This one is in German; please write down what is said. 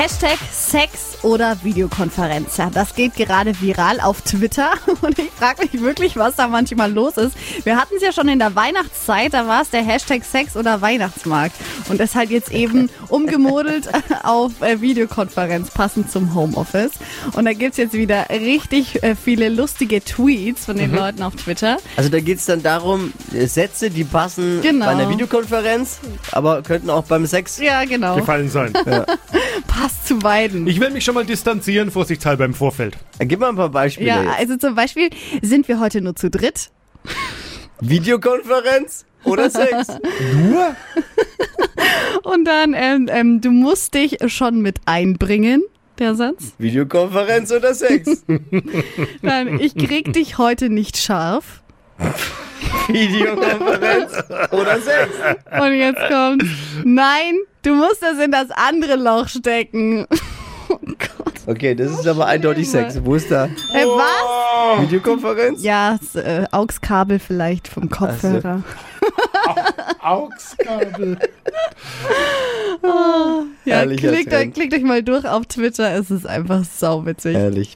Hashtag Sex oder Videokonferenz. Ja, das geht gerade viral auf Twitter und ich frage mich wirklich, was da manchmal los ist. Wir hatten es ja schon in der Weihnachtszeit, da war es der Hashtag Sex oder Weihnachtsmarkt und das halt jetzt eben umgemodelt auf äh, Videokonferenz, passend zum Homeoffice. Und da gibt's jetzt wieder richtig äh, viele lustige Tweets von den Leuten auf Twitter. Also da geht es dann darum, äh, Sätze, die passen Genau. bei einer Videokonferenz, aber könnten auch beim Sex. Ja, genau. gefallen sein. Passt zu beiden. Ich will mich schon mal distanzieren, vorsichtshalber im Vorfeld. Äh, Gib mal ein paar Beispiele. Ja, jetzt. also zum Beispiel sind wir heute nur zu dritt. Videokonferenz oder Sex? Nur? Und dann, ähm, ähm, du musst dich schon mit einbringen, der Satz. Videokonferenz oder Sex? Dann, ich krieg dich heute nicht scharf. Videokonferenz oder Sex? Und jetzt kommt, nein, du musst das in das andere Loch stecken. Oh Gott. Okay, das ist aber eindeutig Sex. Wo ist da Äh, was? Videokonferenz? Ja, das, äh, AUX-Kabel vielleicht vom Kopfhörer. Augskabel. Ja, Herrlicher klickt, euch- klickt euch mal durch auf Twitter, es ist einfach sauwitzig. Ehrlich.